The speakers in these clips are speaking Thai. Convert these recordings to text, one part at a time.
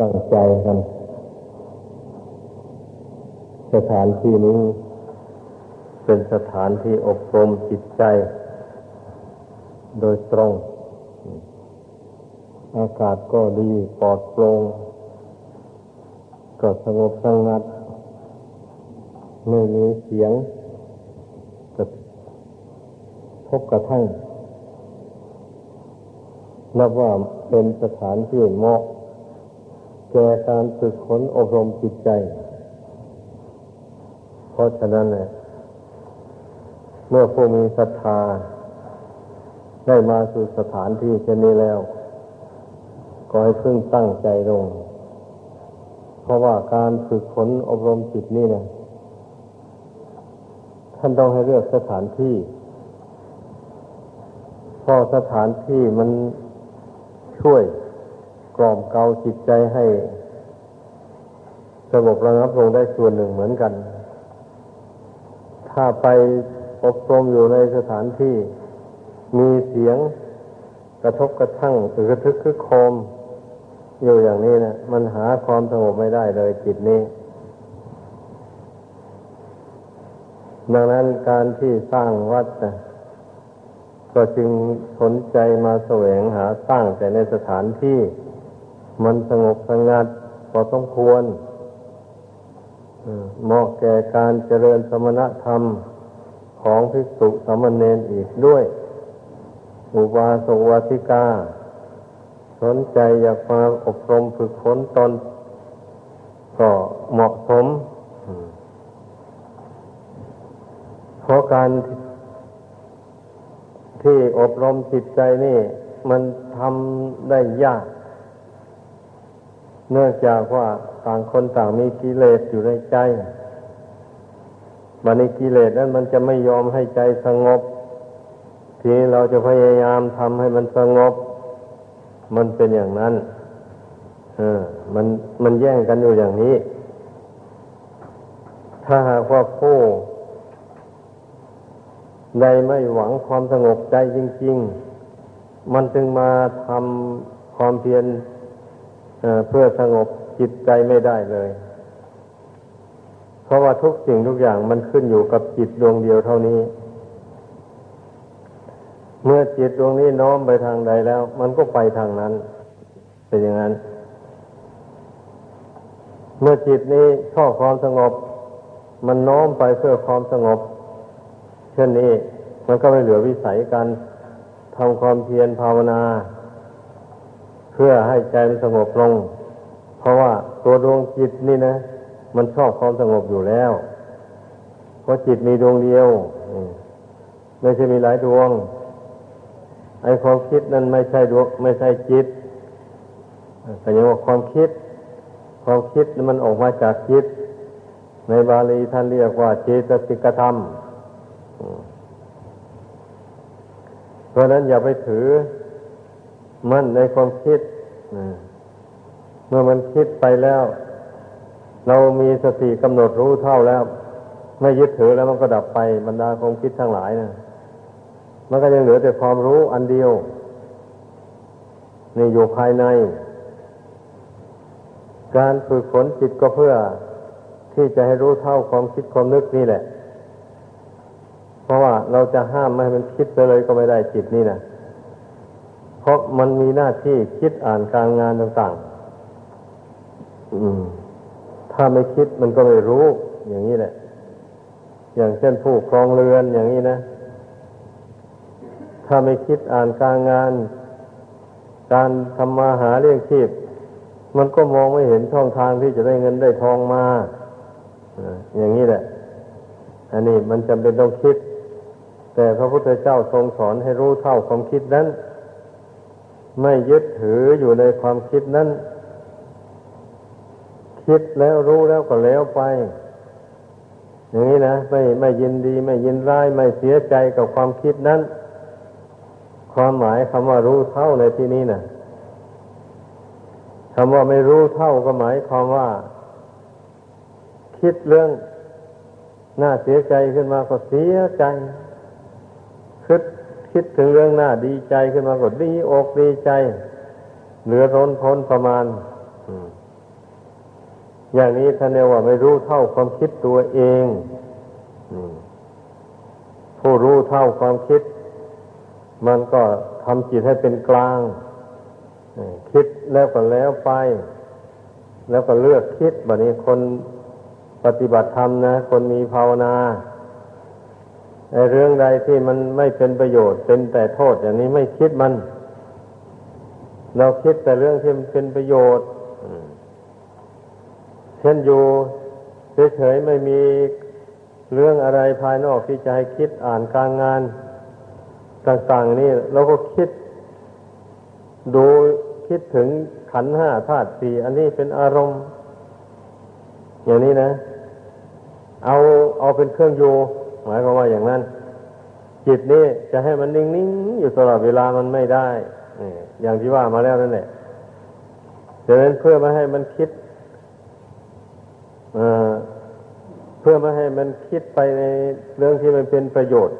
ตั้งใจกันสถานที่นี้เป็นสถานที่อบรมจิตใจ โดยตรง อากาศก็ดีปลอดโปร่งก็สงบสงัด ไม่มีเสียงกระทบกระทั่งนับว่าเป็นสถานที่เหมาะ แก่การฝึกฝนอบรมจิตใจ เพราะฉะนั้นเนี่ยเมื่อผู้มีศรัทธา ได้มาสู่สถานที่เช่นนี้แล้ว ก็ให้พึ่งตั้งใจลง เพราะว่าการฝึกฝนอบรมจิตนี่นะท่านต้องให้เลือกสถานที่เพราะสถานที่มันช่วย กล่อมเกลาจิตใจให้ สงบระงับลงได้ส่วนหนึ่งเหมือนกัน ถ้าไปอบรมอยู่ในสถานที่มีเสียงกระทบกระทั่งหรือกระทึกคึกโคม อยู่อย่างนี้นะมันหาความสงบไม่ได้เลยจิตนี้ ดังนั้นการที่สร้างวัดนะก็จึงสนใจมาแสวงหาสร้างแต่ในสถานที่ มันสงบสงัดพอต้องควรเหมาะแก่การเจริญสมณธรรมของภิกษุสามเณรอีกด้วย อุบาสกวาติกา สนใจอยากมาอบรมฝึกฝนตน ก็เหมาะสมเพราะการที่อบรมจิตใจนี่ มันทำได้ยาก เนื่องจากว่าต่างคนต่างมีกิเลสอยู่ในใจมันในกิเลสนั้นมันจะไม่ยอมให้ใจสงบ ทีเราจะพยายามทำให้มันสงบ มันเป็นอย่างนั้น เออ มันมันแย่งกันอยู่อย่างนี้ ถ้าหากว่าผู้ใดไม่หวังความสงบใจจริง ๆ มันจึงมาทำความเพียร เพื่อสงบจิตใจไม่ได้เลย เพราะว่าทุกสิ่งทุกอย่างมันขึ้นอยู่กับจิตดวงเดียวเท่านี้ เมื่อจิตดวงนี้น้อมไปทางใดแล้ว มันก็ไปทางนั้น เป็นอย่างนั้น เมื่อจิตนี้ชอบความสงบ มันน้อมไปเพื่อความสงบ เช่นนี้มันก็ไม่เหลือวิสัยการทำความเพียรภาวนา พื่อให้ใจมันสงบลง เพราะว่าตัวดวงจิตนี่นะ มันชอบความสงบอยู่แล้ว เพราะจิตมีดวงเดียวไม่ใช่มีหลายดวง ไอ้ความคิดนั้นไม่ใช่ดวงไม่ใช่จิตแต่ยังว่าความคิด ความคิดมันออกมาจากจิต ในบาลีท่านเรียกว่าเจตสิกธรรม เพราะนั้นอย่าไปถือ มั่นในความคิดเมื่อมันคิดไปแล้ว เรามีสติกำหนดรู้เท่าแล้ว ไม่ยึดถือแล้วมันก็ดับไปบรรดาความคิดทั้งหลายนะมันก็ยังเหลือแต่ความรู้อันเดียวนี่อยู่ภายใน การฝึกฝนจิตก็เพื่อที่จะให้รู้เท่าความคิดความนึกนี่แหละ เพราะว่าเราจะห้ามไม่ให้มันคิดไปเลยก็ไม่ได้จิตนี่นะ ราะมันมีหน้าที่คิดอ่านการงานต่างๆถ้าไม่คิดมันก็ไม่รู้ อย่างนี้แหละ อย่างเช่นผู้ครองเรือนอย่างนี้นะ ถ้าไม่คิดอ่านการงาน การทำมาหาเลี้ยงชีพ มันก็มองไม่เห็นช่องทางที่จะได้เงินได้ทองมาอย่างนี้แหละ อันนี้มันจำเป็นต้องคิด แต่พระพุทธเจ้าทรงสอนให้รู้เท่าความคิดนั้น ไม่ยึดถืออยู่ในความคิดนั้น คิดแล้วรู้แล้วก็แล้วไป อย่างนี้นะไม่ไม่ยินดี ไม่ยินร้าย ไม่เสียใจกับความคิดนั้น ความหมายคำว่ารู้เท่าในที่นี้นะคำว่าไม่รู้เท่าก็หมายความว่า คิดเรื่องน่าเสียใจขึ้นมาก็เสียใจคิด คิดถึงเรื่องหน้าดีใจขึ้นมาก็ดีอกดีใจ เหลือร้นพ้นประมาณอย่างนี้ท่านเรียกว่าไม่รู้เท่าความคิดตัวเองผู้รู้เท่าความคิด มันก็ทำจิตให้เป็นกลางคิดแล้วก็แล้วไป แล้วก็เลือกคิดแบบนี้คนปฏิบัติธรรมนะ คนมีภาวนา เรื่องใดที่มันไม่เป็นประโยชน์เป็นแต่โทษอย่างนี้ไม่คิดมัน เราคิดแต่เรื่องที่มันเป็นประโยชน์เช่นอยู่เฉยๆไม่มีเรื่องอะไรภายนอกที่จะให้คิดอ่านการงานต่างๆนี่เราก็คิด ดูคิดถึงขันห้าธาตุสี่อันนี้เป็นอารมณ์ อย่างนี้นะ เอาเอาเป็นเครื่องอยู่ หมายความว่าอย่างนั้น จิตนี่จะให้มันนิ่งๆอยู่ตลอดเวลามันไม่ได้อย่างที่ว่ามาแล้วนั่นแหละดังนั้นเพื่อไม่ให้มันคิดเพื่อไม่ให้มันคิดไปในเรื่องที่มันเป็นประโยชน์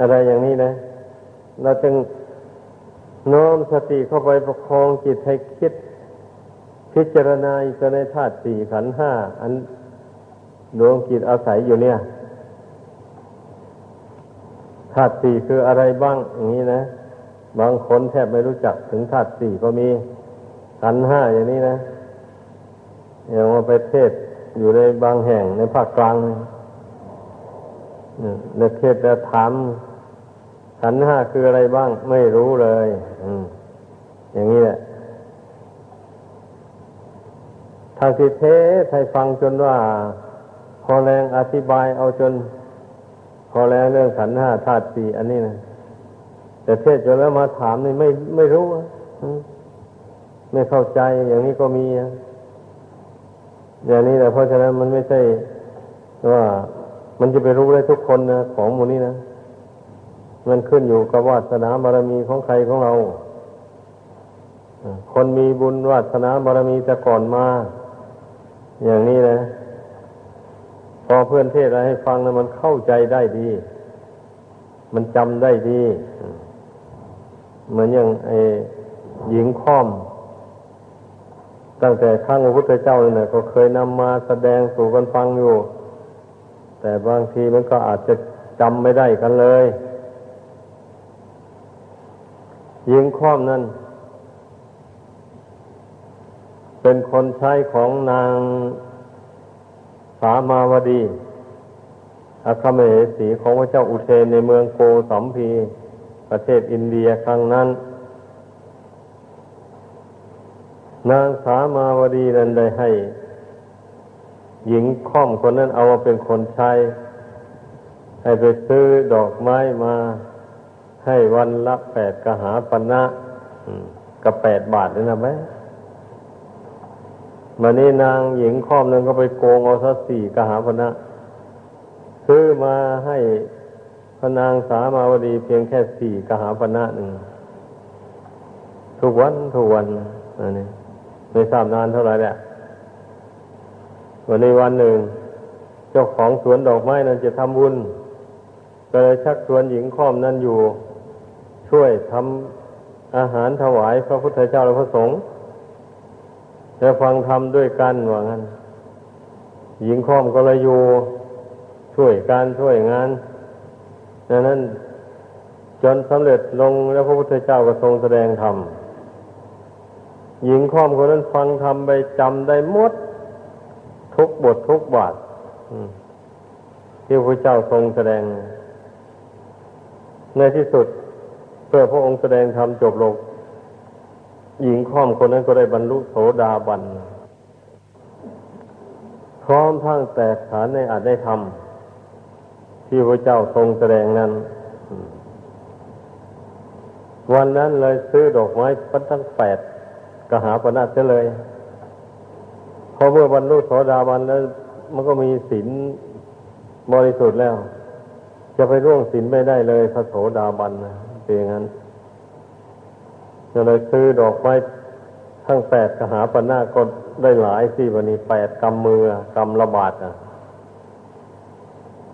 อะไรอย่างนี้นะ เราจึงน้อมสติเข้าไปประคองจิตให้คิด พิจารณาอยู่ในธาตุสี่ขันห้าอันดวงจิตอาศัยอยู่เนี่ยาตุสี่คืออะไรบ้างอย่างนี้นะ บางคนแทบไม่รู้จักถึงธาตุสี่ก็มีขันห้าอย่างนี้นะอย่างว่าไปเทศอยู่ในบางแห่งในภาคกลางในเทศจะถามขันห้าคืออะไรบ้าง ไม่รู้เลยอย่างนี้แหละทางที่เทศให้ฟังจนว่า พอแรงอธิบายเอาจน พอแรงเรื่องขันห้าธาตุสี่อันนี้นะแต่เทศจนแล้วมาถามนี่ไม่ไม่รู้ไม่เข้าใจอย่างนี้ก็มีอย่างนี้แหละเพราะฉะนั้นมันไม่ใช่ว่ามันจะไปรู้ได้ทุกคนนะของมูนี้นะมันขึ้นอยู่กับวาสนาบารมีของใครของเรา คนมีบุญวาสนาบารมีแต่ก่อนมา อย่างนี้นะ พอเพื่อนเทศอะไรให้ฟังนะมันเข้าใจได้ดี มันจำได้ดี เหมือนอย่างไอ้หญิงค่อม ตั้งแต่ครั้งพระพุทธเจ้าเนี่ยก็เคยนำมาแสดงสู่กันฟังอยู่ แต่บางทีมันก็อาจจะจำไม่ได้กันเลยยิงค้อมนั้นเป็นคนใช้ของนาง สามาวดีอาคาเมสีของพระเจ้าอุเทนในเมืองโกสัมพี ประเทศอินเดียครั้งนั้น นางสามาวดีนั้นได้ให้ หญิงค่อมคนนั้นเอามาเป็นคนใช้ ให้ไปซื้อดอกไม้มา ให้วันละแปดกหาปันะกับแปดบาทนี่นะไหม มานี้นางหญิงค่อมนั้นก็ไปโกงเอาสักสี่กหาปณะซื้อมาให้พนางสามาวดีเพียงแค่สี่กหาปณะหนึ่งทุกวันทุกวันอันนี้ไม่ทราบนานเท่าไหร่แหละวันในวันหนึ่ง เจ้าของสวนดอกไม้นั้นจะทำบุญก็เลยชักชวนหญิงค้อมนั้นอยู่ ช่วยทำอาหารถวายพระพุทธเจ้าและพระสงฆ์ แล้ฟังธรรมด้วยกันว่างั้น หญิงค้อมก็เลยอยู่ช่วยการช่วยงานดังนั้นจนสำเร็จลงแล้วพระพุทธเจ้าก็ทรงแสดงธรรมหญิงค้อมคนนั้นฟังทำไปจำได้หมด ทุกบททุกบาทที่พระเจ้าทรงแสดง ในที่สุดเพื่อพระองค์แสดงธรรมจบลง หญิงค้อมคนนั้นก็ได้บรรลุโสดาบัน พร้อมทั้งแตกฐานในอาจได้ทำที่พระเจ้าทรงแสดงนั้น วันนั้นเลยซื้อดอกไม้ปันทั้งแปดกหาปณะเสียเลยพอเมื่อบรรลุโสดาบันแล้ว มันก็มีศีลบริสุทธิ์แล้ว จะไปร่วงศีลไม่ได้เลยพระโสดาบันนะเป็นอย่างนั้น จะเลยซื้อดอกไม้ทั้งแปดกหาปณะก็ได้หลายสิวันนี้แปดกำมือกำระบาดอะ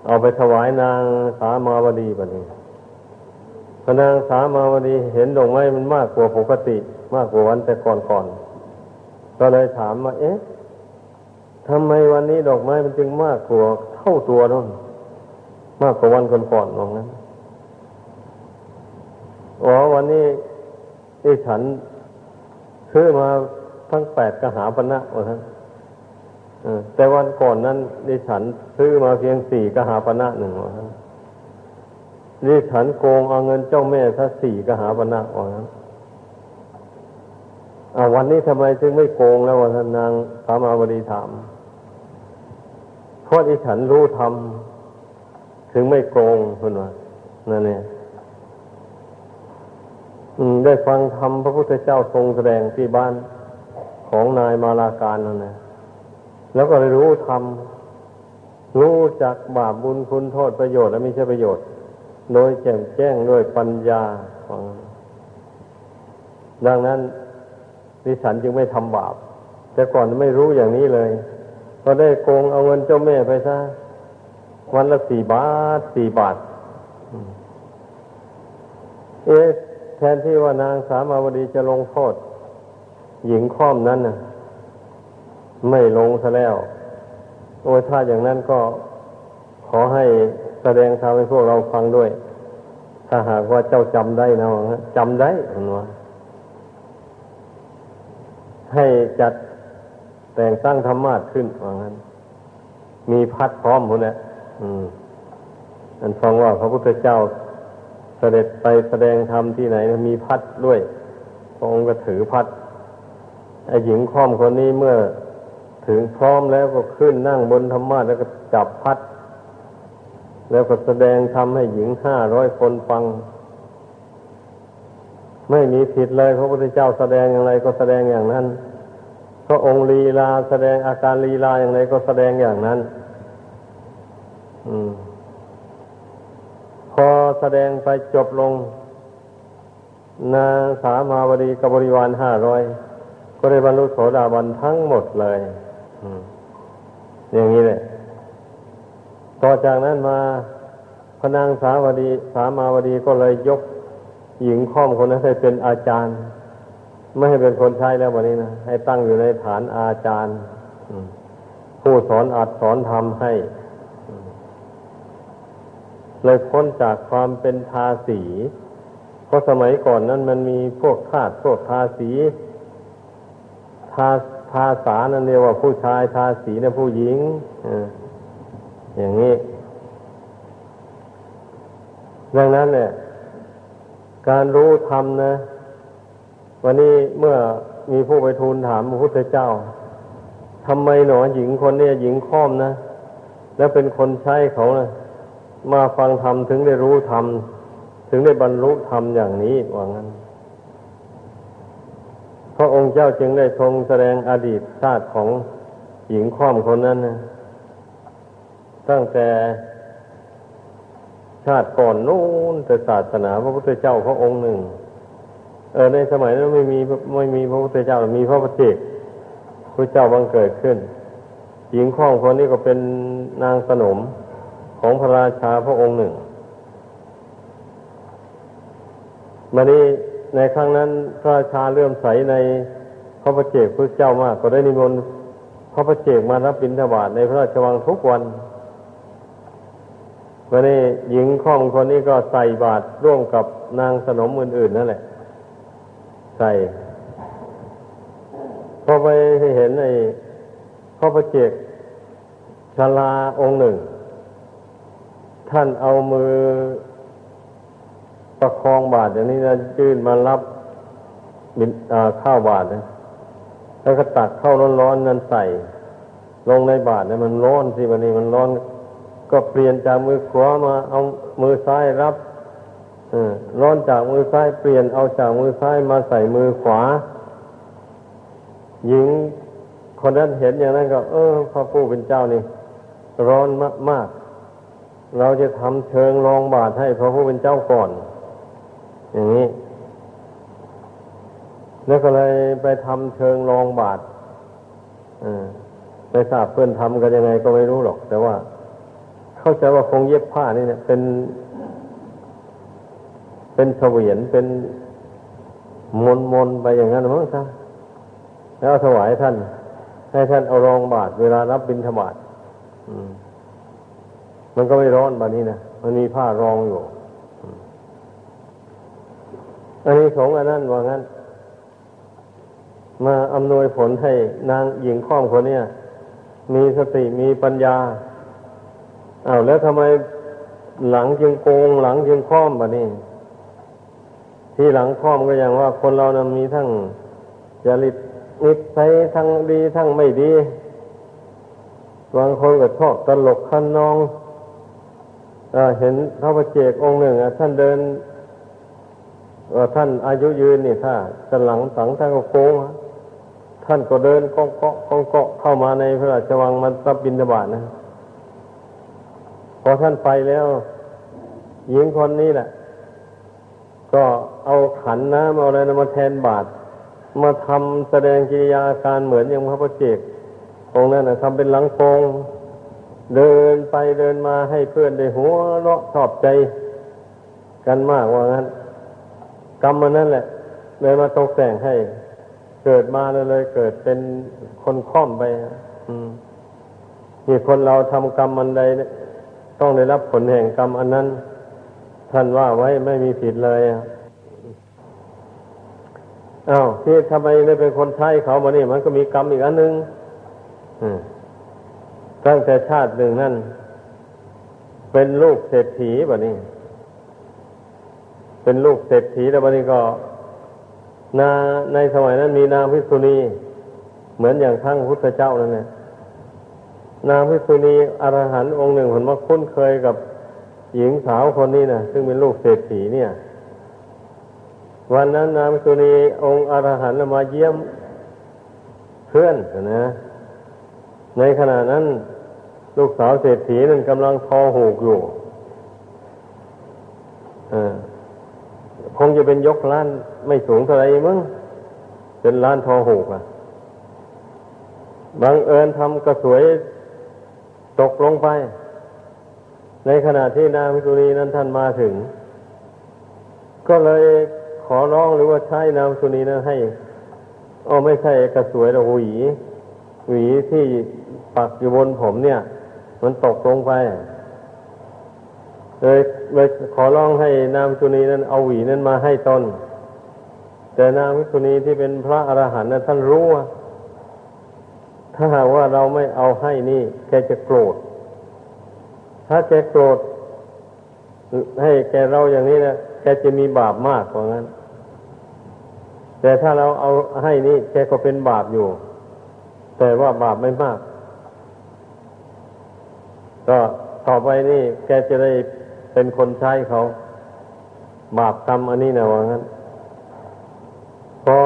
เอาไปถวายนางสามาวดีบันนี้พนางสามาวดีเห็นดอกไม้มันมากกว่าปกติ มากกว่าวันแต่ก่อนๆก็เลยถามว่าเอ๊ะทำไมวันนี้ดอกไม้มันจึงมากกว่าเท่าตัวนั่นมากกว่าวันก่อนๆตรงนั้นอ๋อวันนี้ ที่ฉันซื้อมาทั้งแปดกหาปณะว่าท่านแต่วันก่อนนั้นดิฉันซื้อมาเพียงสี่กหาปณะหนึ่งว่าท่านดิฉันโกงเอาเงินเจ้าแม่ซะสี่กหาปณะว่าท่านอาวันนี้ทำไมจึงไม่โกงแล้ววะท่านนางสามาวดีถามเพราะที่ฉันรู้ทำถึงไม่โกงคุณว่านั่นเนี่ย ได้ฟังธรรมพระพุทธเจ้าทรงแสดงที่บ้านของนายมาลาการนั่นนะแล้วก็ได้รู้ธรรมรู้จักบาปบุญคุณโทษประโยชน์และไม่ใช่ประโยชน์ โดยแจ่มแจ้งด้วยปัญญาของดังนั้นดิฉันจึงไม่ทำบาป แต่ก่อนไม่รู้อย่างนี้เลยก็ได้โกงเอาเงินเจ้าแม่ไปซะวันละสี่บาทสี่บาท เอ๊ะ แทนที่ว่านางสามาวดีจะลงโทษ หญิงค้อมนั้นน่ะไม่ลงซะแล้ว โอ้ถ้าอย่างนั้นก็ขอให้แสดงธรรมให้พวกเราฟังด้วย ถ้าหากว่าเจ้าจำได้นะจำได้เห็นว่าให้จัดแต่งตั้งธรรมาสขึ้นว่างั้น มีพัดพร้อมหมดแล้วอันฟังว่าพระพุทธเจ้า ด็จไปแสดงธรรมที่ไหนมีพัดด้วยพระองค์ก็ถือพัดไอ้หญิงค้อมคนนี้เมื่อถึงพร้อมแล้วก็ขึ้นนั่งบนธรรมาสแล้วก็จับพัด แล้วก็แสดงทำให้หญิงห้าร้อยคนฟัง ไม่มีผิดเลยพระพุทธเจ้าแสดงอย่างไรก็แสดงอย่างนั้นพระองค์ลีลาแสดงอาการลีลาอย่างไรก็แสดงอย่างนั้น อืม พอแสดงไปจบลง นาสามาวดีกับบริวารห้าร้อยก็ได้บรรลุโสดาบันทั้งหมดเลยอย่างนี้เลยต่อจากนั้นมาพนางสาวดีสามาวดีก็เลยยกหญิงข้อมคนนั้นให้เป็นอาจารย์ ไม่ให้เป็นคนใช้แล้ววันนี้นะให้ตั้งอยู่ในฐานอาจารย์ ผู้สอนอัดสอนทำให้ เลยพ้นจากความเป็นทาสี เพราะสมัยก่อนนั้นมันมีพวกทาสพวกทาสี ทาทาสานั่นเรียกว่าผู้ชายทาสีนะผู้หญิงอย่างนี้ ดังนั้นเนี่ย การรู้ธรรมนะ วันนี้เมื่อมีผู้ไปทูลถามพระพุทธเจ้าทำไมหนอหญิงคนนี้หญิงค้อมนะ แล้วเป็นคนใช้เขานะ มาฟังธรรมถึงได้รู้ธรรม ถึงได้บรรลุธรรมอย่างนี้ว่างั้น พระองค์เจ้าจึงได้ทรงแสดงอดีตชาติของหญิงค้อมคนนั้นนะตั้งแต่ชาติก่อนนู้นแต่ศาสนาพระพุทธเจ้าพระองค์หนึ่ง เออในสมัยนั้นไม่มีไม่มีพระพุทธเจ้ามีพระปฏิเจกพระเจ้าบังเกิดขึ้น หญิงข้องคนนี้ก็เป็นนางสนม ของพระราชาพระองค์หนึ่งมานี้ในครั้งนั้นพระราชาเลื่อมใสในพระปฏิเจกพระเจ้ามาก ก็ได้นิมนต์พระปฏิเจกมารับบิณฑบาตในพระราชวังทุกวันวันนี้หญิงข้องคนนี้ก็ใส่บาตรร่วมกับนางสนมอื่นๆนั่นแหละ ใส่พอไปเห็นไอ้ข้อประเจกชลาองค์หนึ่ง ท่านเอามือประคองบาตรอย่างนี้นะยื่นมารับบินข้าวบาตรนะแล้วก็ตักข้าวร้อนๆนั้นใส่ ลงในบาตรเนี่ยมันร้อนสิวันนี้มันร้อน ก็เปลี่ยนจากมือขวามาเอามือซ้ายรับร้อนจากมือซ้ายเปลี่ยนเอาจากมือซ้ายมาใส่มือขวา หญิงคนนั้นเห็นอย่างนั้นก็ เออพระผู้เป็นเจ้านี่ ร้อนมากมาก เราจะทำเชิงรองบาทให้พระผู้เป็นเจ้าก่อน อย่างนี้ แล้วก็เลยไปทำเชิงรองบาทไปทราบเพื่อนทำกันยังไงก็ไม่รู้หรอก แต่ว่า เข้าใจว่าคงเย็บผ้านี่เนี่ย เป็น เป็นเสวียนเป็นมนมนไปอย่างนั้นมั้งครับแล้วถวายท่าน ให้ท่านเอารองบาทเวลารับบิณฑบาตมั มันก็ไม่ร้อนแบบนี้นะมันมีผ้ารองอยู่ อันนี้ของอันนั้นว่างั้น มาอำนวยผลให้นางหญิงข้อมคนเนี้ยมีสติมีปัญญาอา้าวแล้วทำไมหลังจึงโกงหลังจึงค้อมแบบนี้ ที่หลังค้อมก็อย่างว่า คนเรานะมีทั้งจริตนิสัยทั้งดีทั้งไม่ดีบางคนก็ชอบตลกขันนอง เห็นพระประเจกองค์หนึ่งท่านเดินว่าท่านอายุยืนนี่ถ้าจะหลังสังท่านก็โค้งท่านก็เดินก้องเกาะก้องเกาะเข้ามาในพระราชวังมันรับบินบาตนะพอท่านไปแล้ว หญิงคนนี้แหละ ก็เอาขันน้ำเอาอะไรมาแทนบาตรมาทำแสดงกิริยาการเหมือนอย่างพระพุทธเจ้าองนั้นนะทำเป็นหลังโปง เดินไปเดินมาให้เพื่อนได้หัวเราะชอบใจกันมากว่างั้น กรรมมันนั่นแหละ เลยมาตกแต่งให้ เกิดมาเลยเลย เกิดเป็นคนค่อมไปอืมนี่คนเราทำกรรมมันใดต้องได้รับผลแห่งกรรมอันนั้น ท่านว่าไว้ไม่มีผิดเลยอ้าวที่ทำไมได้เป็นคนใช้เขามานี่มันก็มีกรรมอีกอันหนึ่งอืม ตั้งแต่ชาติหนึ่งนั่น เป็นลูกเศรษฐีแบบนี้ เป็นลูกเศรษฐีแล้วบันนี้ก็ นาในสมัยนั้นมีนางพิษุณี เหมือนอย่างทั้งพุทธเจ้านั่นแหละนางพิษุณีอรหันต์องค์หนึ่งผลมาคุ้นเคยกับหญิงสาวคนนี้นะซึ่งเป็นลูกเศรษฐีเนี่ย วันนั้นนางพิษุณีองค์อรหันต์มาเยี่ยมเพื่อนนะในขณะนั้น ลูกสาวเศรษฐีนั้นกำลังทอหูกอยู่คงจะเป็นยกล้านไม่สูงเท่าไรมั้งเป็นล้านทอหูกอะบังเอิญทำกระสวยตกลงไป ในขณะที่นางมิสุรีนั้นท่านมาถึง ก็เลยขอร้องหรือว่าใช้นางมิสุรีนั้นให้อ๋อไม่ใช่กระสวยหรอกหวีหวีที่ปักอยู่บนผมเนี่ย มันตกลงไปเลยเลยขอร้องให้นางมิสุนีนั้นเอาหวีนั้นมาให้ตนแต่นางมิสุนีที่เป็นพระอรหันต์นั้นท่านรู้ว่าถ้าหากว่าเราไม่เอาให้นี่ แกจะโกรธ ถ้าแกโกรธ ให้แกเราอย่างนี้นะแกจะมีบาปมากกว่านั้น แต่ถ้าเราเอาให้นี่ แกก็เป็นบาปอยู่ แต่ว่าบาปไม่มาก ก็ต่อไปนี่แกจะได้เป็นคนใช้เขา บาปกรรมอันนี้นะว่างั้นพอ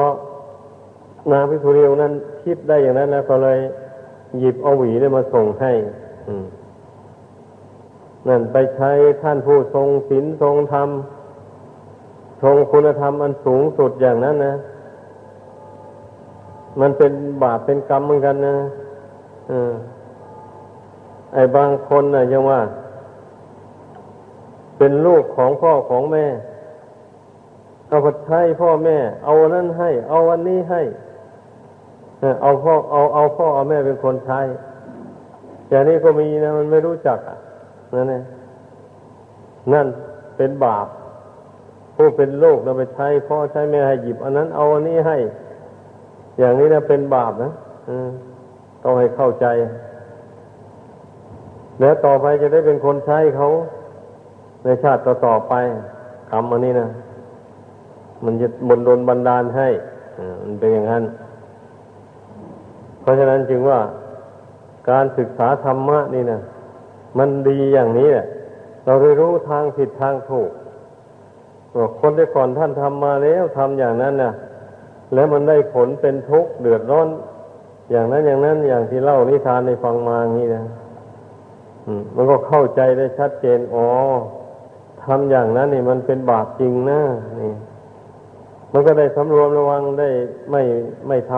นางพิสุรีนั้นคิดได้อย่างนั้นแล้วก็เลย หยิบเอาหวีเนี่ยมาส่งให้นั่นไปใช้ท่านผู้ทรงศีลทรงธรรม ทรงคุณธรรมอันสูงสุดอย่างนั้นนะ มันเป็นบาปเป็นกรรมเหมือนกันนะ อ ไอ้บางคนนะยังว่า เป็นลูกของพ่อของแม่ เอาไปใช้พ่อแม่ เอานั้นให้ เอาวันนี้ให้เอาพ่อเอาเอาพ่อเอาแม่เป็นคนใช้อย่างนี้ก็มีนะมันไม่รู้จักอะนั่นเองนั่นเป็นบาปผู้เป็นโลกเราไปใช้พ่อใช้แม่ให้หยิบ อันนั้นเอาอันนี้ให้ อย่างนี้นะเป็นบาปนะต้องให้เข้าใจ แล้วต่อไปจะได้เป็นคนใช้เขา ในชาติต่อๆไปกรรมอันนี้นะมันจะบนดนบันดาลให้มันเป็นอย่างนั้น เพราะฉะนั้นจึงว่าการศึกษาธรรมะนี่นะมันดีอย่างนี้แหละเราได้รู้ทางผิดทางถูกคนที่ก่อนท่านทำมาแล้วทำอย่างนั้นนะแล้วมันได้ผลเป็นทุกข์เดือดร้อน อย่างนั้นอย่างนั้นอย่างที่เล่านิทานในฟังมาอย่างนี้นะ มันก็เข้าใจได้ชัดเจน อ๋อทำอย่างนั้นนี่มันเป็นบาปจริงนะนี่ มันก็ได้สำรวมระวังได้ไม่ไม่ท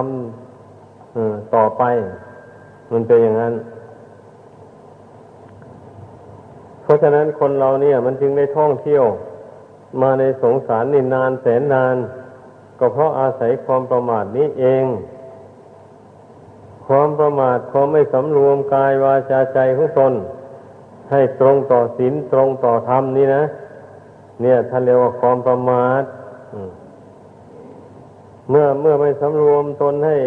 ำต่อไป มันเป็นอย่างนั้น เพราะฉะนั้นคนเราเนี่ย มันจึงได้ท่องเที่ยว มาในสงสารนี่นานแสนนาน ก็เพราะอาศัยความประมาทนี้เอง ความประมาทความไม่สำรวมกายวาจาใจของตน ให้ตรงต่อศีลตรงต่อธรรมนี่นะ เนี่ยท่านเรียกว่าความประมาทเมื่อเมื่อไม่สำรวมตนให้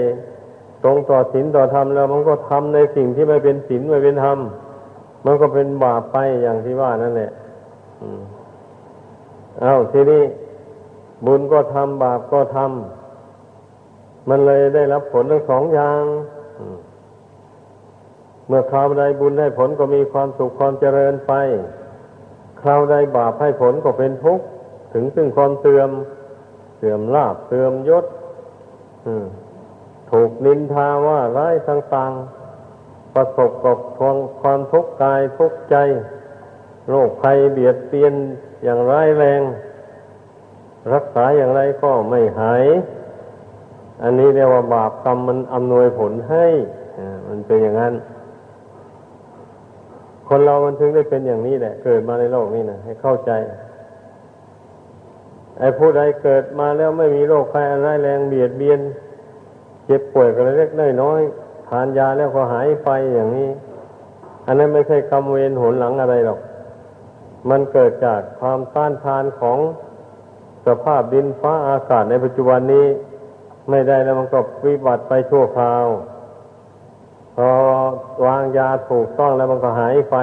ตรงต่อศีลต่อธรรมแล้ว มันก็ทำในสิ่งที่ไม่เป็นศีลไม่เป็นธรรมมันก็เป็นบาปไปอย่างที่ว่านั่นแหละเอาทีนี้บุญก็ทำบาปก็ทำมันเลยได้รับผลทั้งสองอย่าง เมื่อคราวใดบุญได้ผลก็มีความสุขความเจริญไป คราวใดบาปให้ผลก็เป็นทุกข์ถึงซึ่งความเสื่อม เสื่อมลาบเสื่อมยศถูกนินทาว่าร้ายต่างๆ ประสบกับความทุกข์กายทุกข์ใจโรคภัยเบียดเบียนอย่างร้ายแรง รักษาอย่างไรก็ไม่หาย อันนี้เรียกว่าบาปกรรมมันอำนวยผลให้มันเป็นอย่างนั้น คนเรามันถึงได้เป็นอย่างนี้แหละ เกิดมาในโลกนี้นะให้เข้าใจ ไอ้ผู้ใดเกิดมาแล้วไม่มีโรคภัยอะไรแรงเบียดเบียน เจ็บป่วยกันเล็กน้อยทานยาแล้วก็หายไปอย่างนี้ อันนั้นไม่ใช่กรรมเวรหนหลังอะไรหรอก มันเกิดจากความต้านทานของสภาพดินฟ้าอากาศในปัจจุบันนี้ ไม่ได้แล้วมันก็วิบัติไปชั่วคราว พอวางยาถูกต้องแล้วมันก็หายไป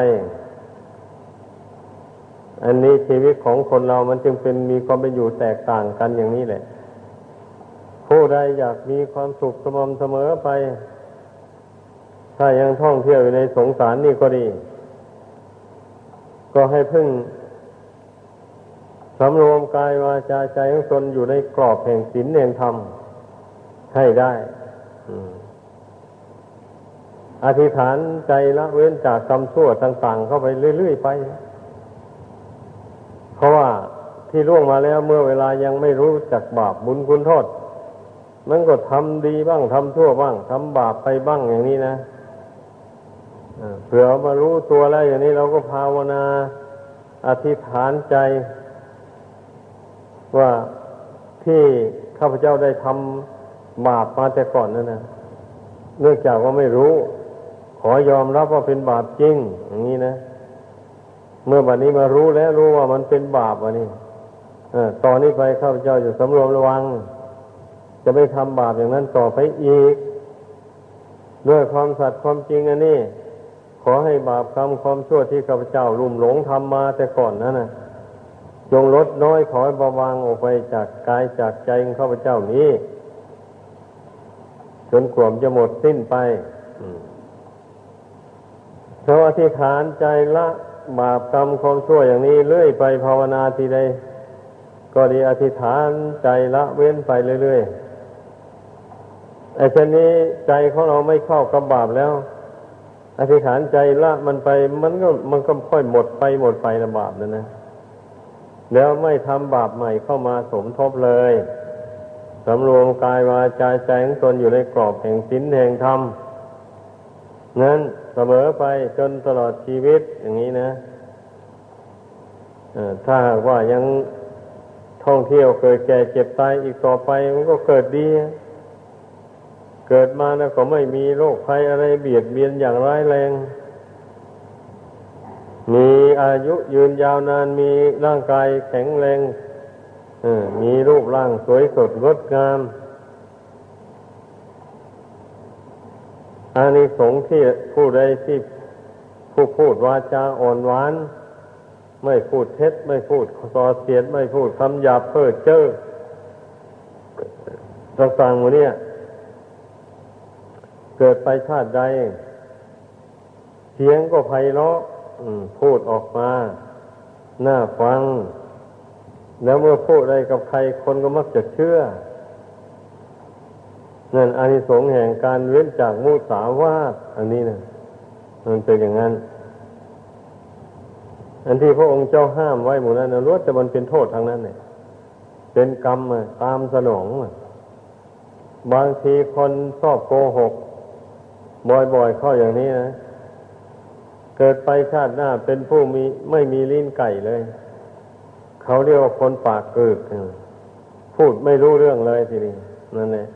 อันนี้ชีวิตของคนเรามันจึงเป็นมีความเป็นอยู่แตกต่างกันอย่างนี้แหละ ผู้ใดอยากมีความสุขสม่ำเสมอไป ถ้ายังท่องเที่ยวอยู่ในสงสารนี่ก็ดี ก็ให้พึ่งสำรวมกายวาจาใจของตนอยู่ในกรอบแห่งศีลแห่งธรรมให้ได้ อธิษฐานใจละเว้นจากกรรมชั่วต่าง ๆ เข้าไปเรื่อย ๆ ไป เพราะว่าที่ล่วงมาแล้วเมื่อเวลายังไม่รู้จักบาปบุญคุณโทษ มันก็ทำดีบ้างทำชั่วบ้างทำบาปไปบ้างอย่างนี้นะเผื่อมารู้ตัวแล้วอย่างนี้เราก็ภาวนาอธิษฐานใจ ว่าที่ข้าพเจ้าได้ทำบาปมาแต่ก่อนนั่นนะเนื่องจากว่าไม่รู้ ขอยอมรับว่าเป็นบาปจริง อย่างนี้นะ เมื่อบัดนี้มารู้แล้วรู้ว่ามันเป็นบาปวะนี่ตอนนี้ไปข้าพเจ้าจะสำรวมระวัง จะไม่ทำบาปอย่างนั้นต่อไปอีก ด้วยความสัตย์ความจริงอันนี้ขอให้บาปกรรมความชั่วที่ข้าพเจ้าลุ่มหลงทำมาแต่ก่อนนั้นนะจงลดน้อยขอให้เบาบางออกไปจากกายจากใจของข้าพเจ้านี้ จนกลวมจะหมดสิ้นไป เพราอธิษฐานใจละบาปกรรมความชั่วอย่างนี้เรื่อยไปภาวนาทีใดก็ดีอธิษฐานใจละเว้นไปเรื่อยๆไอ้เช่นนี้ใจของเราไม่เข้ากับบาปแล้ว อธิษฐานใจละมันไป มันก็มันก็ค่อยหมดไปหมดไปละบาปนั่นนะแล้วไม่ทำบาปใหม่เข้ามาสมทบเลยสำรวมกายวาจาใจของตนอยู่ในกรอบแห่งศีลแห่งธรรมนั้น เสมอไปจนตลอดชีวิตอย่างนี้นะถ้าว่ายังท่องเที่ยวเกิดแก่เจ็บตายอีกต่อไปมันก็เกิดดี เกิดมาแล้วก็ไม่มีโรคภัยอะไรเบียดเบียนอย่างร้ายแรง มีอายุยืนยาวนานมีร่างกายแข็งแรงมีรูปร่างสวยสดงดงาม อานิสงส์ที่ผู้ใดที่ผู้พูดวาจาอ่อนหวาน ไม่พูดเท็จ ไม่พูดส่อเสียด ไม่พูดคำหยาบเพ้อเจ้อต่างๆหมดเนี่ยเกิดไปชาติใด เสียงก็ไพเราะพูดออกมา น่าฟัง แล้วเมื่อพูดอะไรกับใครคนก็มักจะเชื่อ นั่นอานิสงส์แห่งการเว้นจากมุสาวาทอันนี้นะมันเป็นอย่างนั้น อันที่พระองค์เจ้าห้ามไว้หมดนั้นรู้แต่มันเป็นโทษทางนั้นเนี่ยเป็นกรรมตามสนองบางทีคนชอบโกหก บ่อยๆเข้าอย่างนี้นะ เกิดไปชาติหน้าเป็นผู้มีไม่มีลิ้นไก่เลย เขาเรียกว่าคนปากเกิดพูดไม่รู้เรื่องเลยทีนี้นั่นแหละ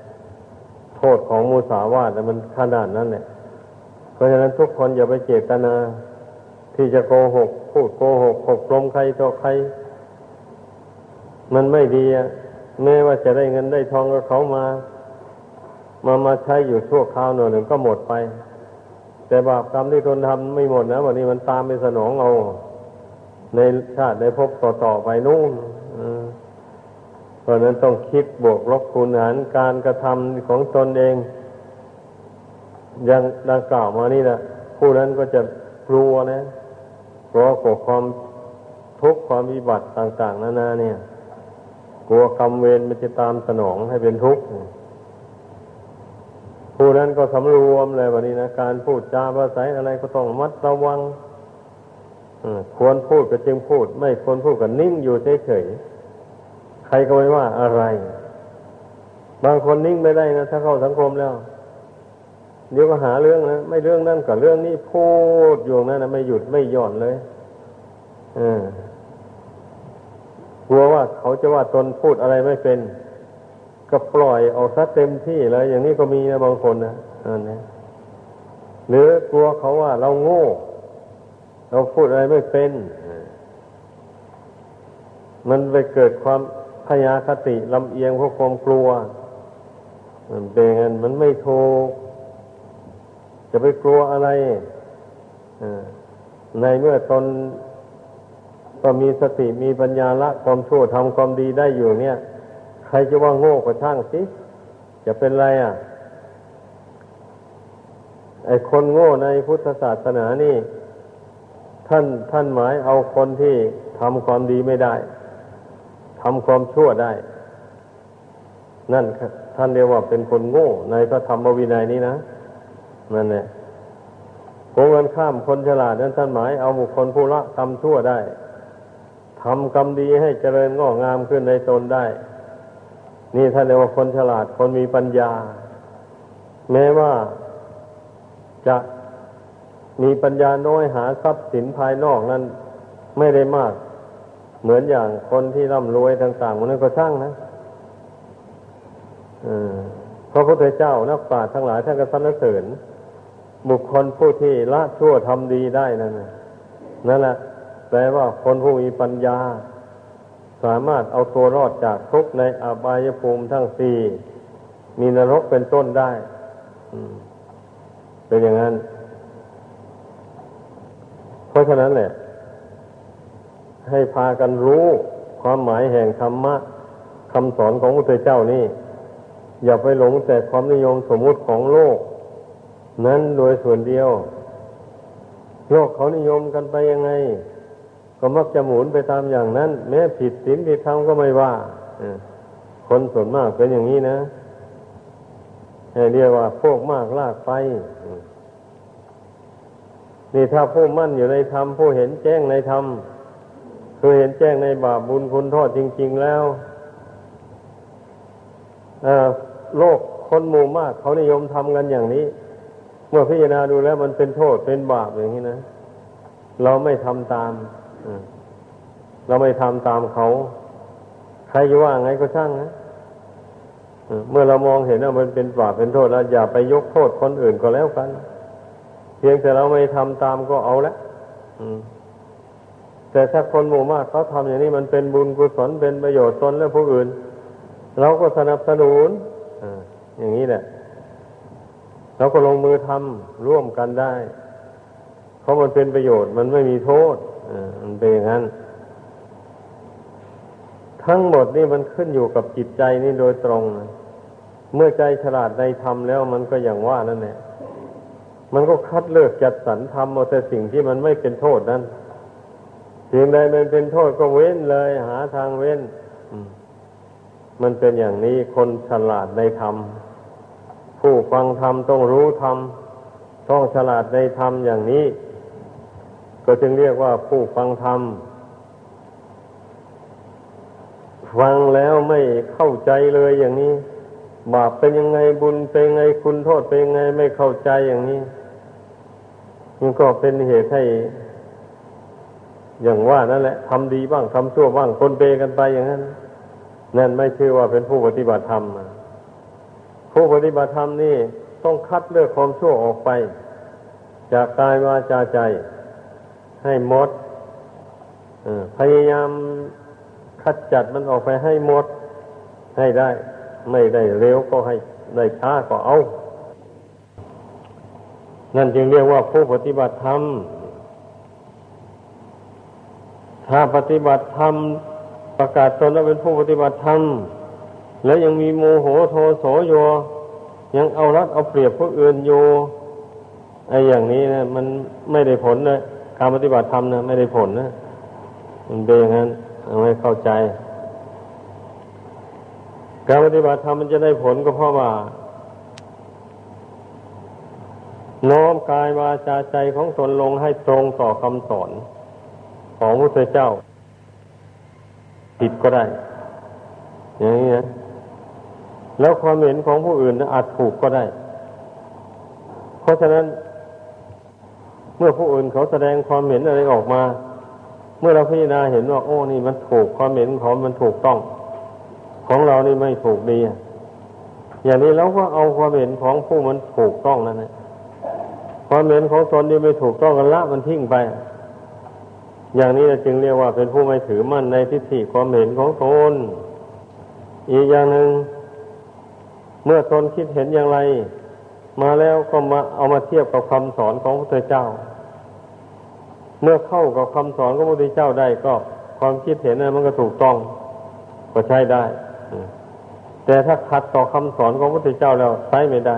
โทษของมุสาวาทมันขนาดนั้นแหละเพราะฉะนั้นทุกคนอย่าไปเจตนา ที่จะโกหก พูดโกหกหกลมใครต่อใคร มันไม่ดีอะแม้ว่าจะได้เงินได้ทองกับเขามา มามาใช้อยู่ชั่วคราวหน่อยหนึ่งก็หมดไป แต่บาปกรรมที่ตนทำไม่หมดนะวันนี้มันตามไปสนองเอา ในชาติในภพต่อๆไปนู่น เพราะนั้นต้องคิดบวกลบคูณหารการกระทำของตนเอง อยังดังกล่าวมานี่นะผู้นั้นก็จะกลัวนะกลัวกับความทุกข์ความวิบัติต่าง ๆนานาเนี่ย กลัวกรรมเวรมันจะตามสนองให้เป็นทุกข์ผู้นั้นก็สำรวมเลยวันนี้นะการพูดจาภาษาอะไรก็ต้องมัดระวังควรพูดก็จึงพูด ไม่ควรพูดก็นิ่งอยู่เฉยๆ รก็ไม่ว่าอะไร บางคนนิ่งไม่ได้นะถ้าเข้าสังคมแล้ว เดี๋ยวก็หาเรื่องนะไม่เรื่องนั่นกับเรื่องนี้พูดอยู่นั่นนะไม่หยุดไม่หย่อนเลยอกลัวว่าเขาจะว่าตนพูดอะไรไม่เป็น ก็ปล่อยออกซะเต็มที่เลย อย่างนี้ก็มีนะบางคนนะอันนี้หรือกลัวเขาว่าเราโง่ เราพูดอะไรไม่เป็น มันไปเกิดความ พยาคติลำเอียงเพราะความกลัว มันเป็นงั้นมันไม่ถูกจะไปกลัวอะไรในเมื่อตนก็มีสติมีปัญญาละความชั่วทำความดีได้อยู่เนี่ย ใครจะว่าโง่ก็ช่างสิจะเป็นไรอะ ไอ้คนโง่ในพุทธศาสนานี่ ท่านท่านหมายเอาคนที่ทำความดีไม่ได้ ทำความชั่วได้ นั่นท่านเรียกว่าเป็นคนโง่ในพระธรรมวินัยนี้นะนั่นแหละโกงกันข้ามคนฉลาดนั้นท่านหมายเอาบุคคลผู้ละทำชั่วได้ทำกรรมดีให้เจริญงอกงามขึ้นในตนได้ นี่ท่านเรียกว่าคนฉลาดคนมีปัญญา แม้ว่าจะมีปัญญาน้อยหาทรัพย์สินภายนอกนั้น ไม่ได้มาก เหมือนอย่างคนที่ร่ำรวยต่างๆมันก็ช่างนะพระพุทธเจ้านักปราชญ์ทั้งหลายท่านก็สรรเสริญบุคคลผู้ที่ละชั่วทำดีได้นั่นนั่นแหละแปลว่าคนผู้มีปัญญา สามารถเอาตัวรอดจากทุกข์ในอบายภูมิทั้งสี่มีนรกเป็นต้นได้เป็นอย่างนั้น เพราะฉะนั้นแหละ ให้พากันรู้ความหมายแห่งธรรมะคำสอนของพระพุทธเจ้านี่ อย่าไปหลงแต่ความนิยมสมมุติของโลก นั้นโดยส่วนเดียว โลกเขานิยมกันไปยังไง ก็มักจะหมุนไปตามอย่างนั้น แม้ผิดศีลผิดธรรมก็ไม่ว่าคนส่วนมากเป็นอย่างนี้นะให้เรียกว่าพวกมากลากไปนี่ถ้าผู้มั่นอยู่ในธรรมผู้เห็นแจ้งในธรรม คือเห็นแจ้งในบาปบุญคุณโทษจริง ๆแล้วโลกคนหมู่มาก เขานิยมทำกันอย่างนี้ เมื่อพิจารณาดูแล้วมันเป็นโทษเป็นบาปอย่างนี้นะ เราไม่ทำตามเราไม่ทำตามเขา ใครจะว่าไงก็ช่างนะเมื่อเรามองเห็นว่ามันเป็นบาปเป็นโทษแล้วอย่าไปยกโทษคนอื่นก็แล้วกัน เพียงแต่เราไม่ทำตามก็เอาละ แต่ถ้าคนหมู่มากเขาทำอย่างนี้มันเป็นบุญกุศลเป็นประโยชน์ตนและผู้อื่น เราก็สนับสนุนอย่างนี้แหละเราก็ลงมือทำร่วมกันได้ เพราะมันเป็นประโยชน์มันไม่มีโทษมันเป็นอย่างนั้น ทั้งหมดนี่มันขึ้นอยู่กับจิตใจนี่โดยตรงเมื่อใจฉลาดในธรรมแล้วมันก็อย่างว่านั่นแหละมันก็คัดเลือกจัดสรรทำเอาแต่สิ่งที่มันไม่เป็นโทษนั้น สิ่งใดมันเป็นโทษก็เว้นเลย หาทางเว้นมันเป็นอย่างนี้คนฉลาดในธรรม ผู้ฟังธรรมต้องรู้ธรรมต้องฉลาดในธรรมอย่างนี้ ก็จึงเรียกว่าผู้ฟังธรรมฟังแล้วไม่เข้าใจเลยอย่างนี้ บาปเป็นยังไงบุญเป็นยังไงคุณโทษเป็นยังไงไม่เข้าใจอย่างนี้มันก็เป็นเหตุให้ อย่างว่านั่นแหละทำดีบ้างทำชั่วบ้างคนเปกันไปอย่างนั้นนั่นไม่ชื่อว่าเป็นผู้ปฏิบัติธรรมผู้ปฏิบัติธรรมนี่ต้องคัดเลือกความชั่วออกไป จากกายวาจาใจ ให้หมดพยายามคัดจัดมันออกไปให้หมดให้ได้ ไม่ได้เร็วก็ให้ได้ช้าก็เอา นั่นจึงเรียกว่าผู้ปฏิบัติธรรม ถ้าปฏิบัติธรรมประกาศตนว่าเป็นผู้ปฏิบัติธรรมแล้วยังมีโมโหโทโสโยยังเอารัดเอาเปรียบผู้อื่นอยู่ไอ้อย่างนี้นะมันไม่ได้ผลนะการปฏิบัติธรรมนะไม่ได้ผลนะมันเป็นอย่างนั้นเอาให้เข้าใจ การปฏิบัติธรรมมันจะได้ผลก็เพราะว่าน้อมกายวาจาใจของตนลงให้ตรงต่อคำสอน ของพระเจ้าผิดก็ได้ อย่างนี้นะแล้วความเห็นของผู้อื่นอาจถูกก็ได้ เพราะฉะนั้น เมื่อผู้อื่นเขาแสดงความเห็นอะไรออกมา เมื่อเราพิจารณาเห็นว่าโอ้นี่มันถูกความเห็นของมันถูกต้อง ของเรานี่ไม่ถูกดี อย่างนี้เราก็เอาความเห็นของผู้มันถูกต้องนั่นแหละความเห็นของตนที่ไม่ถูกต้องกันละมันทิ้งไป อย่างนี้จึงเรียกว่าเป็นผู้ไม่ถือมั่นในทิฏฐิความเห็นของตน อีกอย่างหนึ่งเมื่อตนคิดเห็นอย่างไร มาแล้วก็มาเอามาเทียบกับคำสอนของพระพุทธเจ้า เมื่อเข้ากับคำสอนของพระพุทธเจ้าได้ก็ความคิดเห็นนั้นมันก็ถูกต้องก็ใช้ได้ แต่ถ้าขัดต่อคำสอนของพระพุทธเจ้าแล้วใช้ไม่ได้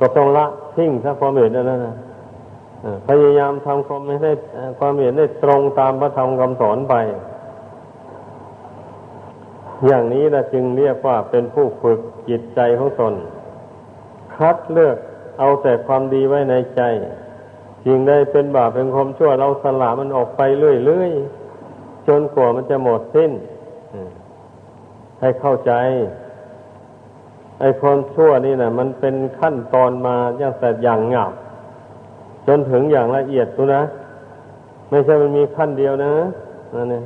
ก็ต้องละทิ้งถ้าความเห็นนั้นนะ พยายามทำความไม่ได้ความเห็นได้ตรงตามพระธรรมคำสอนไป อย่างนี้นะจึงเรียกว่าเป็นผู้ฝึกจิตใจของตน คัดเลือกเอาแต่ความดีไว้ในใจจึงได้เป็นบาปเป็นความชั่วเราสละมันออกไปเรื่อยๆจนกว่ามันจะหมดสิ้น ให้เข้าใจไอ้ความชั่วนี่นะมันเป็นขั้นตอนมาอย่างแต่อย่างหยาบ จนถึงอย่างละเอียดตัวนะ ไม่ใช่มันมีขั้นเดียวนะนั่นเอง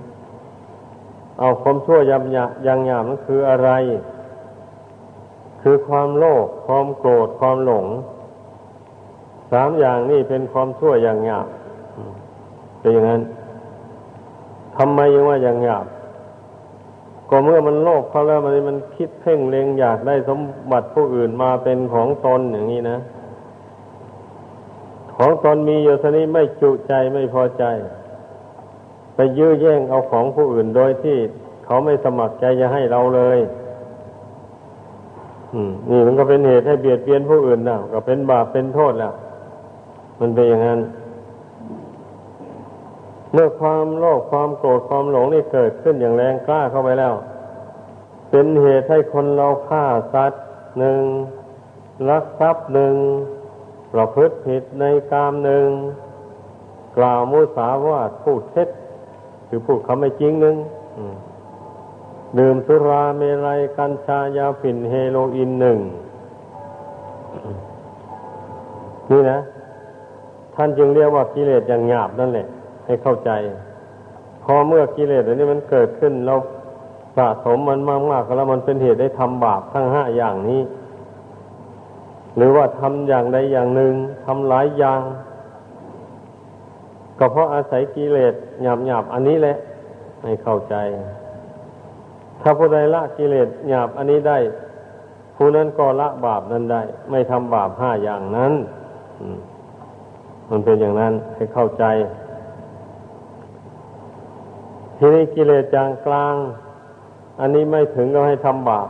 เอาความชั่วยำหยายังหยาบนั่นคืออะไร คือความโลภความโกรธความหลงสามอย่างนี่เป็นความชั่วอย่างหยาบเป็นอย่างนั้นทำไมยังว่าอย่างหยาบก็เมื่อมันโลภเขาแล้วมันมันคิดเพ่งเล็งอยากได้สมบัติผู้อื่นมาเป็นของตนอย่างนี้นะ ของตนมีอยู่ทนี้ไม่จุใจไม่พอใจ ไปยื้อแย่งเอาของผู้อื่นโดยที่เขาไม่สมัครใจจะให้เราเลยนี่มันก็เป็นเหตุให้เบียดเบียนผู้อื่นนะก็เป็นบาปเป็นโทษแล้ว มันเป็นอย่างนั้น เมื่อความโลภความโกรธความหลงนี่เกิดขึ้นอย่างแรงกล้าเข้าไปแล้ว เป็นเหตุให้คนเราฆ่าสัตว์หนึ่งรักทรัพย์หนึ่ง ประพฤติผิดในกามหนึ่ง กล่าวมุสาวาทพูดเท็จคือพูดคำไม่จริงหนึ่งดื่มสุราเมลัยกัญชายาฝิ่นเฮโรอีนหนึ่งนี่นะ ท่านจึงเรียกว่ากิเลสอย่างหยาบนั่นแหละ ให้เข้าใจ พอเมื่อกิเลสอันนี้มันเกิดขึ้นเราสะสมมันมากๆแล้วมันเป็นเหตุได้ทำบาปทั้งห้าอย่างนี้ หรือว่าทำอย่างใดอย่างหนึ่งทำหลายอย่าง ก็เพราะอาศัยกิเลสหยาบหยาบอันนี้แหละ ให้เข้าใจ ถ้าผู้ใดละกิเลสหยาบอันนี้ได้ผู้นั้นก็ละบาปนั้นได้ ไม่ทำบาปห้าอย่างนั้นมันเป็นอย่างนั้นให้เข้าใจ ทีนี้กิเลสจางกลาง อันนี้ไม่ถึงก็ให้ทำบาป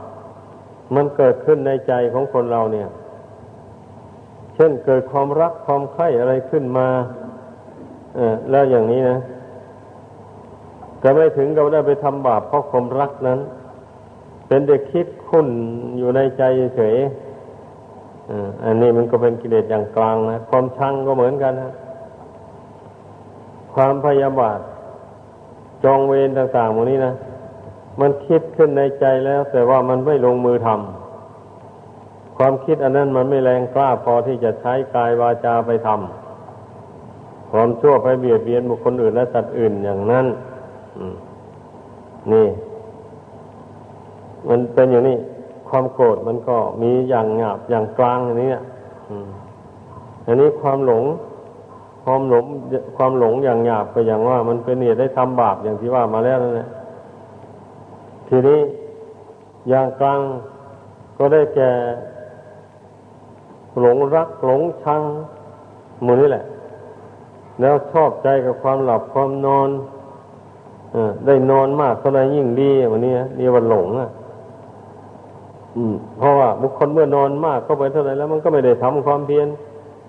มันเกิดขึ้นในใจของคนเราเนี่ย เช่นเกิดความรักความใคร่อะไรขึ้นมาแล้วอย่างนี้นะจะไม่ถึงกับได้ไปทำบาปเพราะความรักนั้น เป็นเด็กคิดคุ้นอยู่ในใจเฉยอันนี้มันก็เป็นกิเลสอย่างกลางนะความชังก็เหมือนกันนะความพยาบาท จองเวรต่างๆพวกนี้นะมันคิดขึ้นในใจแล้ว แต่ว่ามันไม่ลงมือทำ ความคิดอันนั้นมันไม่แรงกล้าพอที่จะใช้กายวาจาไปทำความชั่วไปเบียดเบียนบุคคลอื่นและสัตว์อื่นอย่างนั้นนี่ มันเป็นอย่างนี้ความโกรธมันก็มีอย่างหยาบอย่างกลางอย่างนี้อันนี้ความหลง ความหลงความหลงอย่างหยาบก็อย่างว่า มันเป็นเหตุได้ทำบาปอย่างที่ว่ามาแล้วนั่นแหละทีนี้อย่างกลางก็ได้แก่ หลงรักหลงชังมือนี่แหละ แล้วชอบใจกับความหลับความนอนอได้นอนมากเท่าไรยิ่งดีวันนี้นี่วันหลงอะเพราะว่าบุคคลเมื่อนอนมากเข้าไปเท่าไรแล้ว มันก็ไม่ได้ทำความเพียร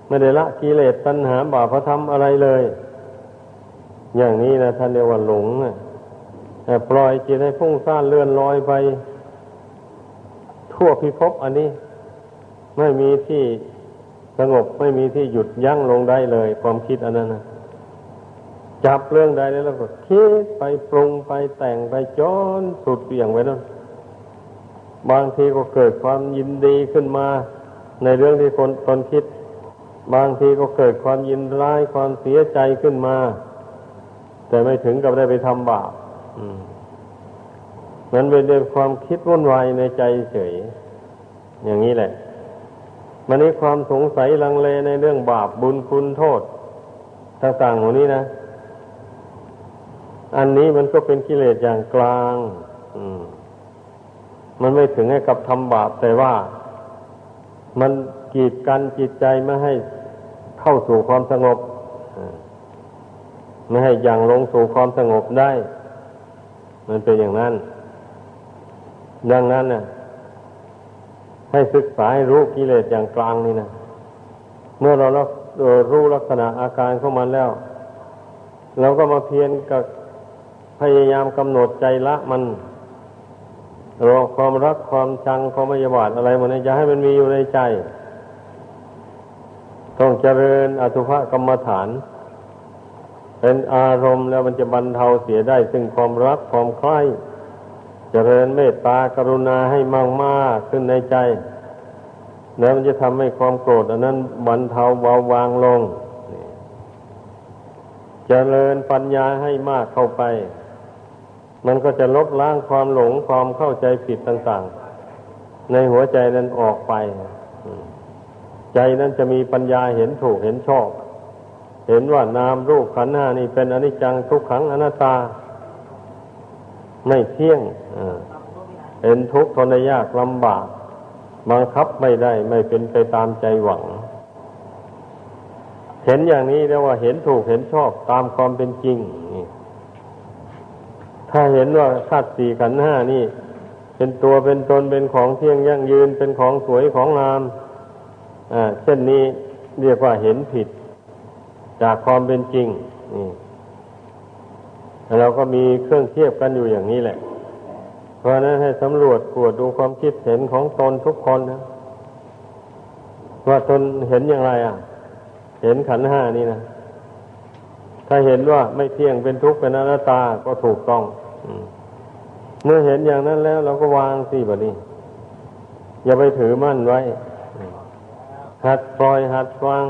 ไม่ได้ละกิเลสตัณหาบาปธรรมอะไรเลย อย่างนี้นะท่านเรียกว่าหลงอะปล่อยจิตให้พุ่งซ่านเลื่อนลอยไป ทั่วพิภพอันนี้ ไม่มีที่สงบไม่มีที่หยุดยั้งลงได้เลย ความคิดอันนั้นนะจับเรื่องใดแล้วก็คิดไปปรุงไปแต่งไปจนสุดเปี่ยงไว้นั่นบางทีก็เกิดความยินดีขึ้นมา ในเรื่องที่คนตนคิด บางทีก็เกิดความยินร้ายความเสียใจขึ้นมา แต่ไม่ถึงกับได้ไปทำบาปมันเป็นเรื่องความคิดวุ่นวายในใจเฉย อย่างนี้แหละ มันนี้ความสงสัยลังเลในเรื่องบาปบุญคุณโทษ ต่างๆหมดนี้นะ อันนี้มันก็เป็นกิเลสอย่างกลาง อืม มันไม่ถึงให้กับทำบาปแต่ว่า มันกีดกันจิตใจไม่ให้เข้าสู่ความสงบไม่ให้อย่างลงสู่ความสงบได้ มันเป็นอย่างนั้น ดังนั้นน่ะ ให้ศึกษาให้รู้กิเลสอย่างกลางนี่นะเมื่อเรารู้ลักษณะอาการของมันแล้วเราก็มาเพียรกับพยายามกำหนดใจละมันรอความรักความชังความไม่ยบาดอะไรมันจะให้มันมีอยู่ในใจ ต้องเจริญอสุภกรรมฐาน เป็นอารมณ์แล้วมันจะบรรเทาเสียได้ ซึ่งความรักความใคร่ เจริญเมตตากรุณาให้มากมากขึ้นในใจ แล้วมันจะทำให้ความโกรธ อันนั้นบรรเทาเบาบางลง เจริญปัญญาให้มากเข้าไป มันก็จะลบล้างความหลงความเข้าใจผิดต่าง ๆ ในหัวใจนั้นออกไป ใจนั้นจะมีปัญญาเห็นถูกเห็นชอบ เห็นว่านามรูปขันธ์ห้านี่เป็นอนิจจังทุกขังอนัตตา ไม่เที่ยงเป็นทุกข์ทนยากลำบาก บังคับไม่ได้ ไม่เป็นไปตามใจหวัง เห็นอย่างนี้เรียกว่าเห็นถูกเห็นชอบตามความเป็นจริง ถ้าเห็นว่าธาตุสี่ขันห้านี่ เป็นตัวเป็นตนเป็นของเที่ยงยั่งยืนเป็นของสวยของงามอ่าเช่นนี้เรียกว่าเห็นผิด จากความเป็นจริงนี่ เราก็มีเครื่องเทียบกันอยู่อย่างนี้แหละ เพราะนั้นให้สำรวจตรวจดูความคิดเห็นของตนทุกคนนะ ว่าตนเห็นอย่างไรอะ เห็นขันห้านี่นะ ถ้าเห็นว่าไม่เที่ยงเป็นทุกข์เป็นอนัตตาก็ถูกต้องเมื่อเห็นอย่างนั้นแล้วเราก็วางสิแบบนี้ อย่าไปถือมั่นไว้ หัดปล่อยหัดวาง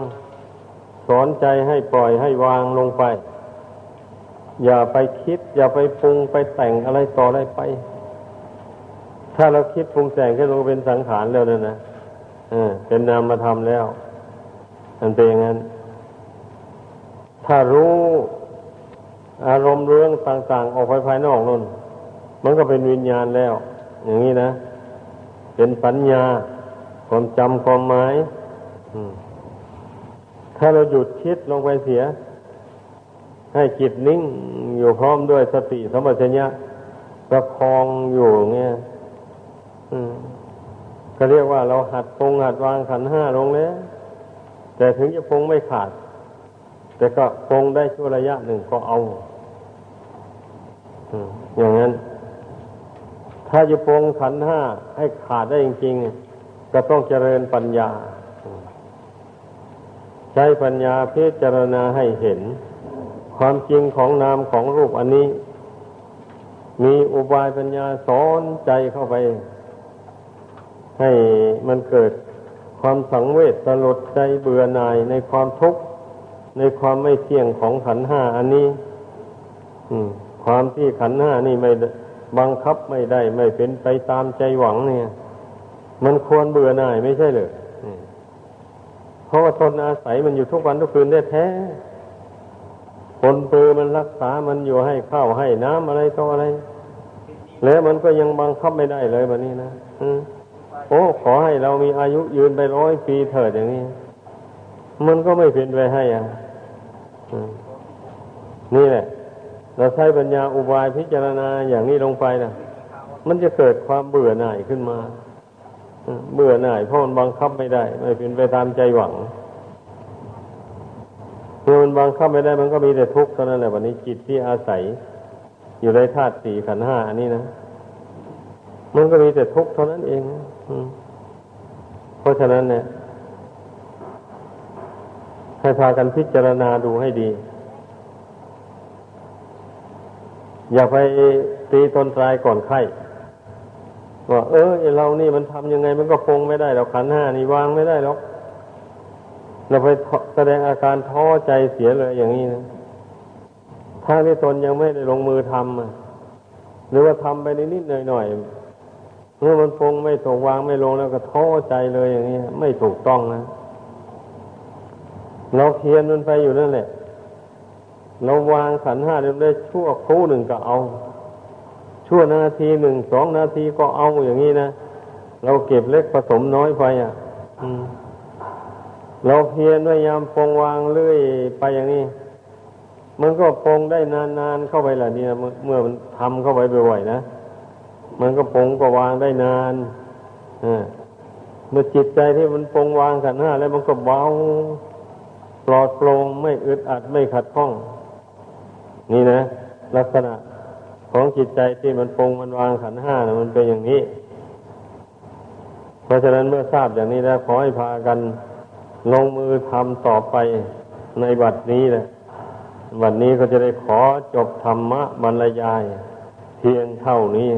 สอนใจให้ปล่อยให้วางลงไป อย่าไปคิด อย่าไปปรุงไปแต่งอะไรต่ออะไรไป ถ้าเราคิดปรุงแต่งขึ้นมาเป็นสังขารแล้วนั่นนะเออเป็นนามธรรมแล้ว มันเป็นอย่างนั้น ถ้ารู้อารมณ์เรื่องต่าง ๆ ออกไปภายนอกนั่นมันก็เป็นวิญญาณแล้ว อย่างนี้นะ เป็นปัญญา ความจำความหมายถ้าเราหยุดคิดลงไปเสีย ให้จิตนิ่งอยู่พร้อมด้วยสติสมัชัญญะประคองอยู่เงี้ยก็เรียกว่าเราหัดปงหัดวางขันห้าลงแล้ว แต่ถึงจะปงไม่ขาด แต่ก็ปงได้ชั่วระยะหนึ่งก็เอาอย่างนั้น ถ้าจะปงขันห้าให้ขาดได้จริง ๆ ก็ต้องเจริญปัญญา ใช้ปัญญาพิจารณาให้เห็น ความจริงของนามของรูปอันนี้ มีอุบายปัญญาสอนใจเข้าไป ให้มันเกิดความสังเวชสลดใจเบื่อหน่ายในความทุกข์ ในความไม่เที่ยงของขันห้าอันนี้ความที่ขันห้านี่ไม่บังคับไม่ได้ ไม่เป็นไปตามใจหวังเนี่ย มันควรเบื่อหน่ายไม่ใช่เลยเพราะว่าทนอาศัยมันอยู่ทุกวันทุกคืนได้แท้ คนปือมันรักษามันอยู่ให้ข้าวให้น้ำอะไรต่ออะไร แล้วมันก็ยังบังคับไม่ได้เลยแบบนี้นะโอ้ขอให้เรามีอายุยืนไปร้อยปีเถิดอย่างนี้ มันก็ไม่เป็นไปให้อะนี่แหละ เราใช้ปัญญาอุบายพิจารณาอย่างนี้ลงไปนะมันจะเกิดความเบื่อหน่ายขึ้นมาเบื่อหน่ายเพราะมันบังคับไม่ได้ ไม่เป็นไปตามใจหวัง เมื่อมันบังคับไม่ได้มันก็มีแต่ทุกข์เท่านั้นแหละวันนี้จิตที่อาศัย อยู่ในธาตุสี่ขันห้าอันนี้นะมันก็มีแต่ทุกข์เท่านั้นเองเพราะฉะนั้นเนี่ยให้พากันพิจารณาดูให้ดี อย่าไปตีตนตายก่อนไข้ว่าเออเรานี่มันทำยังไงมันก็ปงไม่ได้เราขันห้านี่วางไม่ได้หรอก เราไปแสดงอาการท้อใจเสียเลยอย่างนี้นะถ้าที่ตนยังไม่ได้ลงมือทำหรือว่าทำไปนิดๆหน่อยๆเมื่อมันปงไม่ตกวางไม่ลงแล้วก็ท้อใจเลยอย่างนี้ไม่ถูกต้องนะเราเพียนมันไปอยู่นั่นแหละ เราวางขันห้าได้ชั่วครู่หนึ่งก็เอา ชั่วนาทีหนึ่งสองนาทีก็เอาอย่างนี้นะเราเก็บเล็กผสมน้อยไปอะ เราเพียรพยายามปองวางเรื่อยไปอย่างนี้ มันก็ปองได้นานๆเข้าไปแหละเนี่ยเมื่อมันทำเข้าไปบ่อยๆนะมันก็ปองก็วางได้นานเมื่อจิตใจที่มันปองวางขันห้าแล้วมันก็เบาปลอดโปร่งไม่อึดอัดไม่ขัดข้อง นี่นะ ลักษณะของจิตใจที่มันปรงมันวางขันห้านะมันเป็นอย่างนี้ เพราะฉะนั้นเมื่อทราบอย่างนี้แล้วขอให้พากัน ลงมือทำต่อไปในบัดนี้แหละบัดนี้ก็จะได้ขอจบธรรมะบรรยาย เพียงเท่านี้